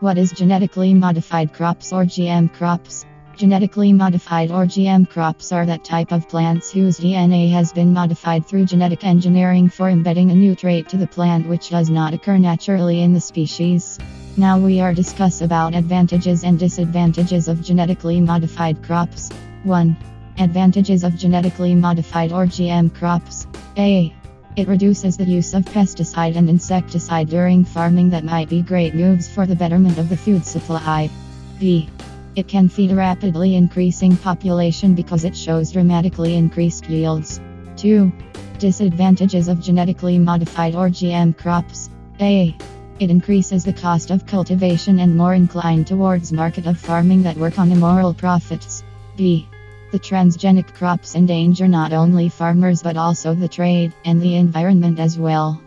What is genetically modified crops or GM crops? Genetically modified or GM crops are that type of plants whose DNA has been modified through genetic engineering for embedding a new trait to the plant which does not occur naturally in the species. Now we are discuss about advantages and disadvantages of genetically modified crops. 1. Advantages of genetically modified or GM crops. A. It reduces the use of pesticide and insecticide during farming that might be great moves for the betterment of the food supply. B. It can feed a rapidly increasing population because it shows dramatically increased yields. 2. Disadvantages of genetically modified or GM crops. A. It increases the cost of cultivation and more inclined towards market of farming that work on immoral profits. B. The transgenic crops endanger not only farmers but also the trade and the environment as well.